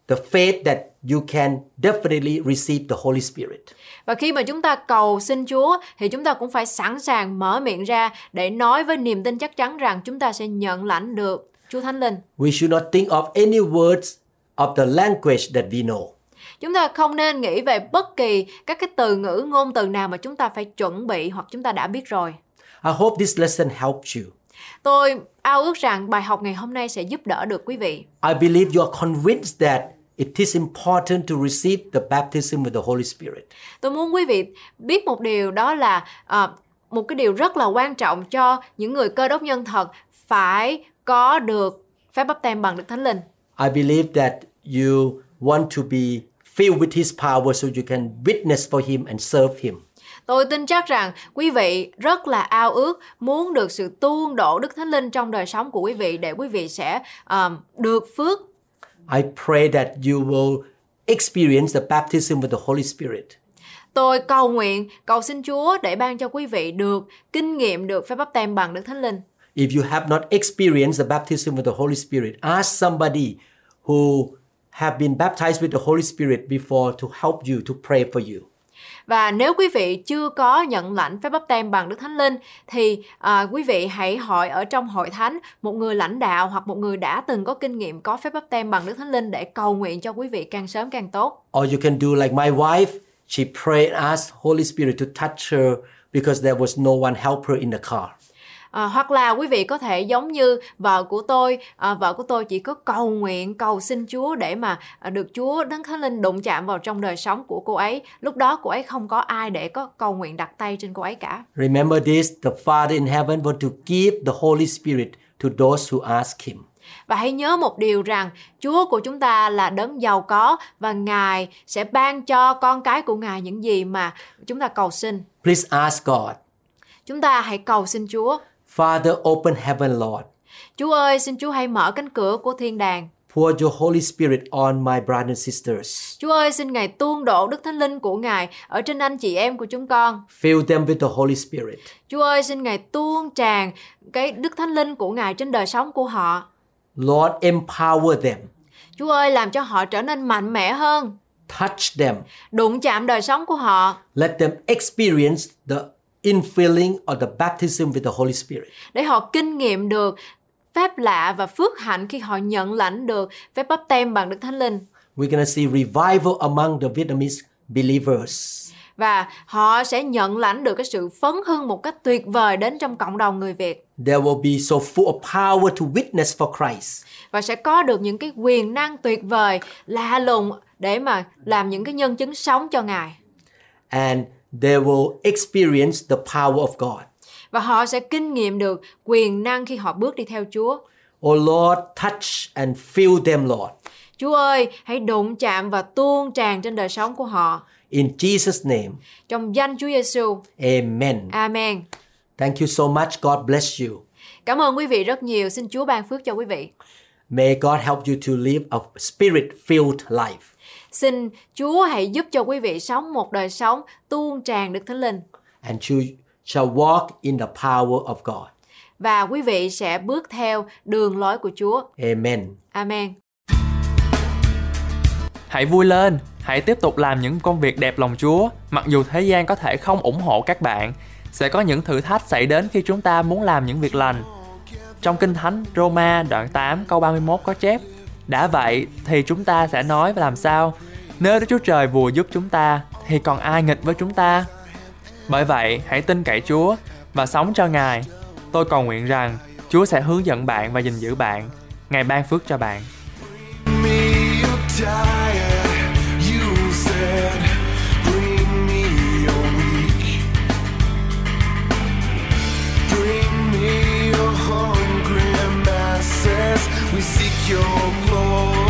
the faith that you can definitely receive the Holy Spirit. và khi mà chúng ta cầu xin Chúa thì chúng ta cũng phải sẵn sàng mở miệng ra để nói với niềm tin chắc chắn rằng chúng ta sẽ nhận lãnh được Chúa Thánh Linh We should not think of any words of the language that we know. Chúng ta không nên nghĩ về bất kỳ các cái từ ngữ ngôn từ nào mà chúng ta phải chuẩn bị hoặc chúng ta đã biết rồi. I hope this lesson helped you. Tôi ao ước rằng bài học ngày hôm nay sẽ giúp đỡ được quý vị. I believe you are convinced that it is important to receive the baptism with the Holy Spirit. Tôi muốn quý vị biết một điều đó là ờ, một cái điều rất là quan trọng cho những người cơ đốc nhân thật phải có được phép báp têm bằng Đức Thánh Linh. I believe that you want to be filled with His power so you can witness for Him and serve Him. Tôi tin chắc rằng quý vị rất là ao ước muốn được sự tuôn đổ Đức Thánh Linh trong đời sống của quý vị để quý vị sẽ ờm, được phước I pray that you will experience the baptism with the Holy Spirit. Tôi cầu nguyện, cầu xin Chúa để ban cho quý vị được kinh nghiệm được phép báp têm bằng Đức Thánh Linh. If you have not experienced the baptism with the Holy Spirit, ask somebody who have been baptized with the Holy Spirit before to help you to pray for you. Và nếu quý vị chưa có nhận lãnh phép bắp tem bằng Đức Thánh Linh thì à, quý vị hãy hỏi ở trong hội thánh một người lãnh đạo hoặc một người đã từng có kinh nghiệm có phép bắp tem bằng Đức Thánh Linh để cầu nguyện cho quý vị càng sớm càng tốt. Or you can do like my wife. She prayed and asked Holy Spirit to touch her because there was no one help her in the car. À, hoặc là quý vị có thể giống như vợ của tôi, à, vợ của tôi chỉ có cầu nguyện, cầu xin Chúa để mà à, được Chúa Đấng Thánh Linh đụng chạm vào trong đời sống của cô ấy. Lúc đó cô ấy không có ai để có cầu nguyện đặt tay trên cô ấy cả. Remember this the Father in heaven want to give the Holy Spirit to those who ask Him. Và hãy nhớ một điều rằng Chúa của chúng ta là đấng giàu có và Ngài sẽ ban cho con cái của Ngài những gì mà chúng ta cầu xin. Please ask God, Chúng ta hãy cầu xin Chúa. Father, open heaven, Lord. Chúa ơi, xin Chúa hãy mở cánh cửa của thiên đàng. Pour your Holy Spirit on my brothers and sisters. Chúa ơi, xin Ngài tuôn đổ Đức Thánh Linh của Ngài ở trên anh chị em của chúng con. Fill them with the Holy Spirit. Chúa ơi, xin Ngài tuôn tràn cái Đức Thánh Linh của Ngài trên đời sống của họ. Lord, empower them. Chúa ơi, làm cho họ trở nên mạnh mẽ hơn, Touch them. đụng chạm đời sống của họ Let them experience the infilling or the baptism with the Holy Spirit. để họ kinh nghiệm được phép lạ và phước hạnh khi họ nhận lãnh được phép bắp tem bằng Đức Thánh Linh. We're going to see revival among the Vietnamese believers. Và họ sẽ nhận lãnh được cái sự phấn hưng một cách tuyệt vời đến trong cộng đồng người Việt. They will be so full of power to witness for Christ. Và sẽ có được những cái quyền năng tuyệt vời, lạ lùng để mà làm những cái nhân chứng sống cho Ngài. And they will experience the power of God. Và họ sẽ kinh nghiệm được quyền năng khi họ bước đi theo Chúa. Oh Lord, touch and fill them, Lord. Chúa ơi, hãy đụng chạm và tuôn tràn trên đời sống của họ. In Jesus' name, Trong danh Chúa Giêsu. amen. Amen. Thank you so much. God bless you. Cảm ơn quý vị rất nhiều. Xin Chúa ban phước cho quý vị. May God help you to live a spirit filled life. Xin Chúa hãy giúp cho quý vị sống một đời sống tuôn tràn Đức Thánh Linh and you shall walk in the power of God. và quý vị sẽ bước theo đường lối của Chúa. Amen. Amen. Hãy vui lên, hãy tiếp tục làm những công việc đẹp lòng Chúa, mặc dù thế gian có thể không ủng hộ các bạn. Sẽ có những thử thách xảy đến khi chúng ta muốn làm những việc lành. Trong Kinh Thánh Roma đoạn 8 câu 31 có chép đã vậy thì chúng ta sẽ nói và làm sao? Nếu Đức Chúa Trời vừa giúp chúng ta thì còn ai nghịch với chúng ta? Bởi vậy, hãy tin cậy Chúa và sống cho Ngài. Tôi cầu nguyện rằng Chúa sẽ hướng dẫn bạn và gìn giữ bạn. Ngài ban phước cho bạn. me We seek your glory.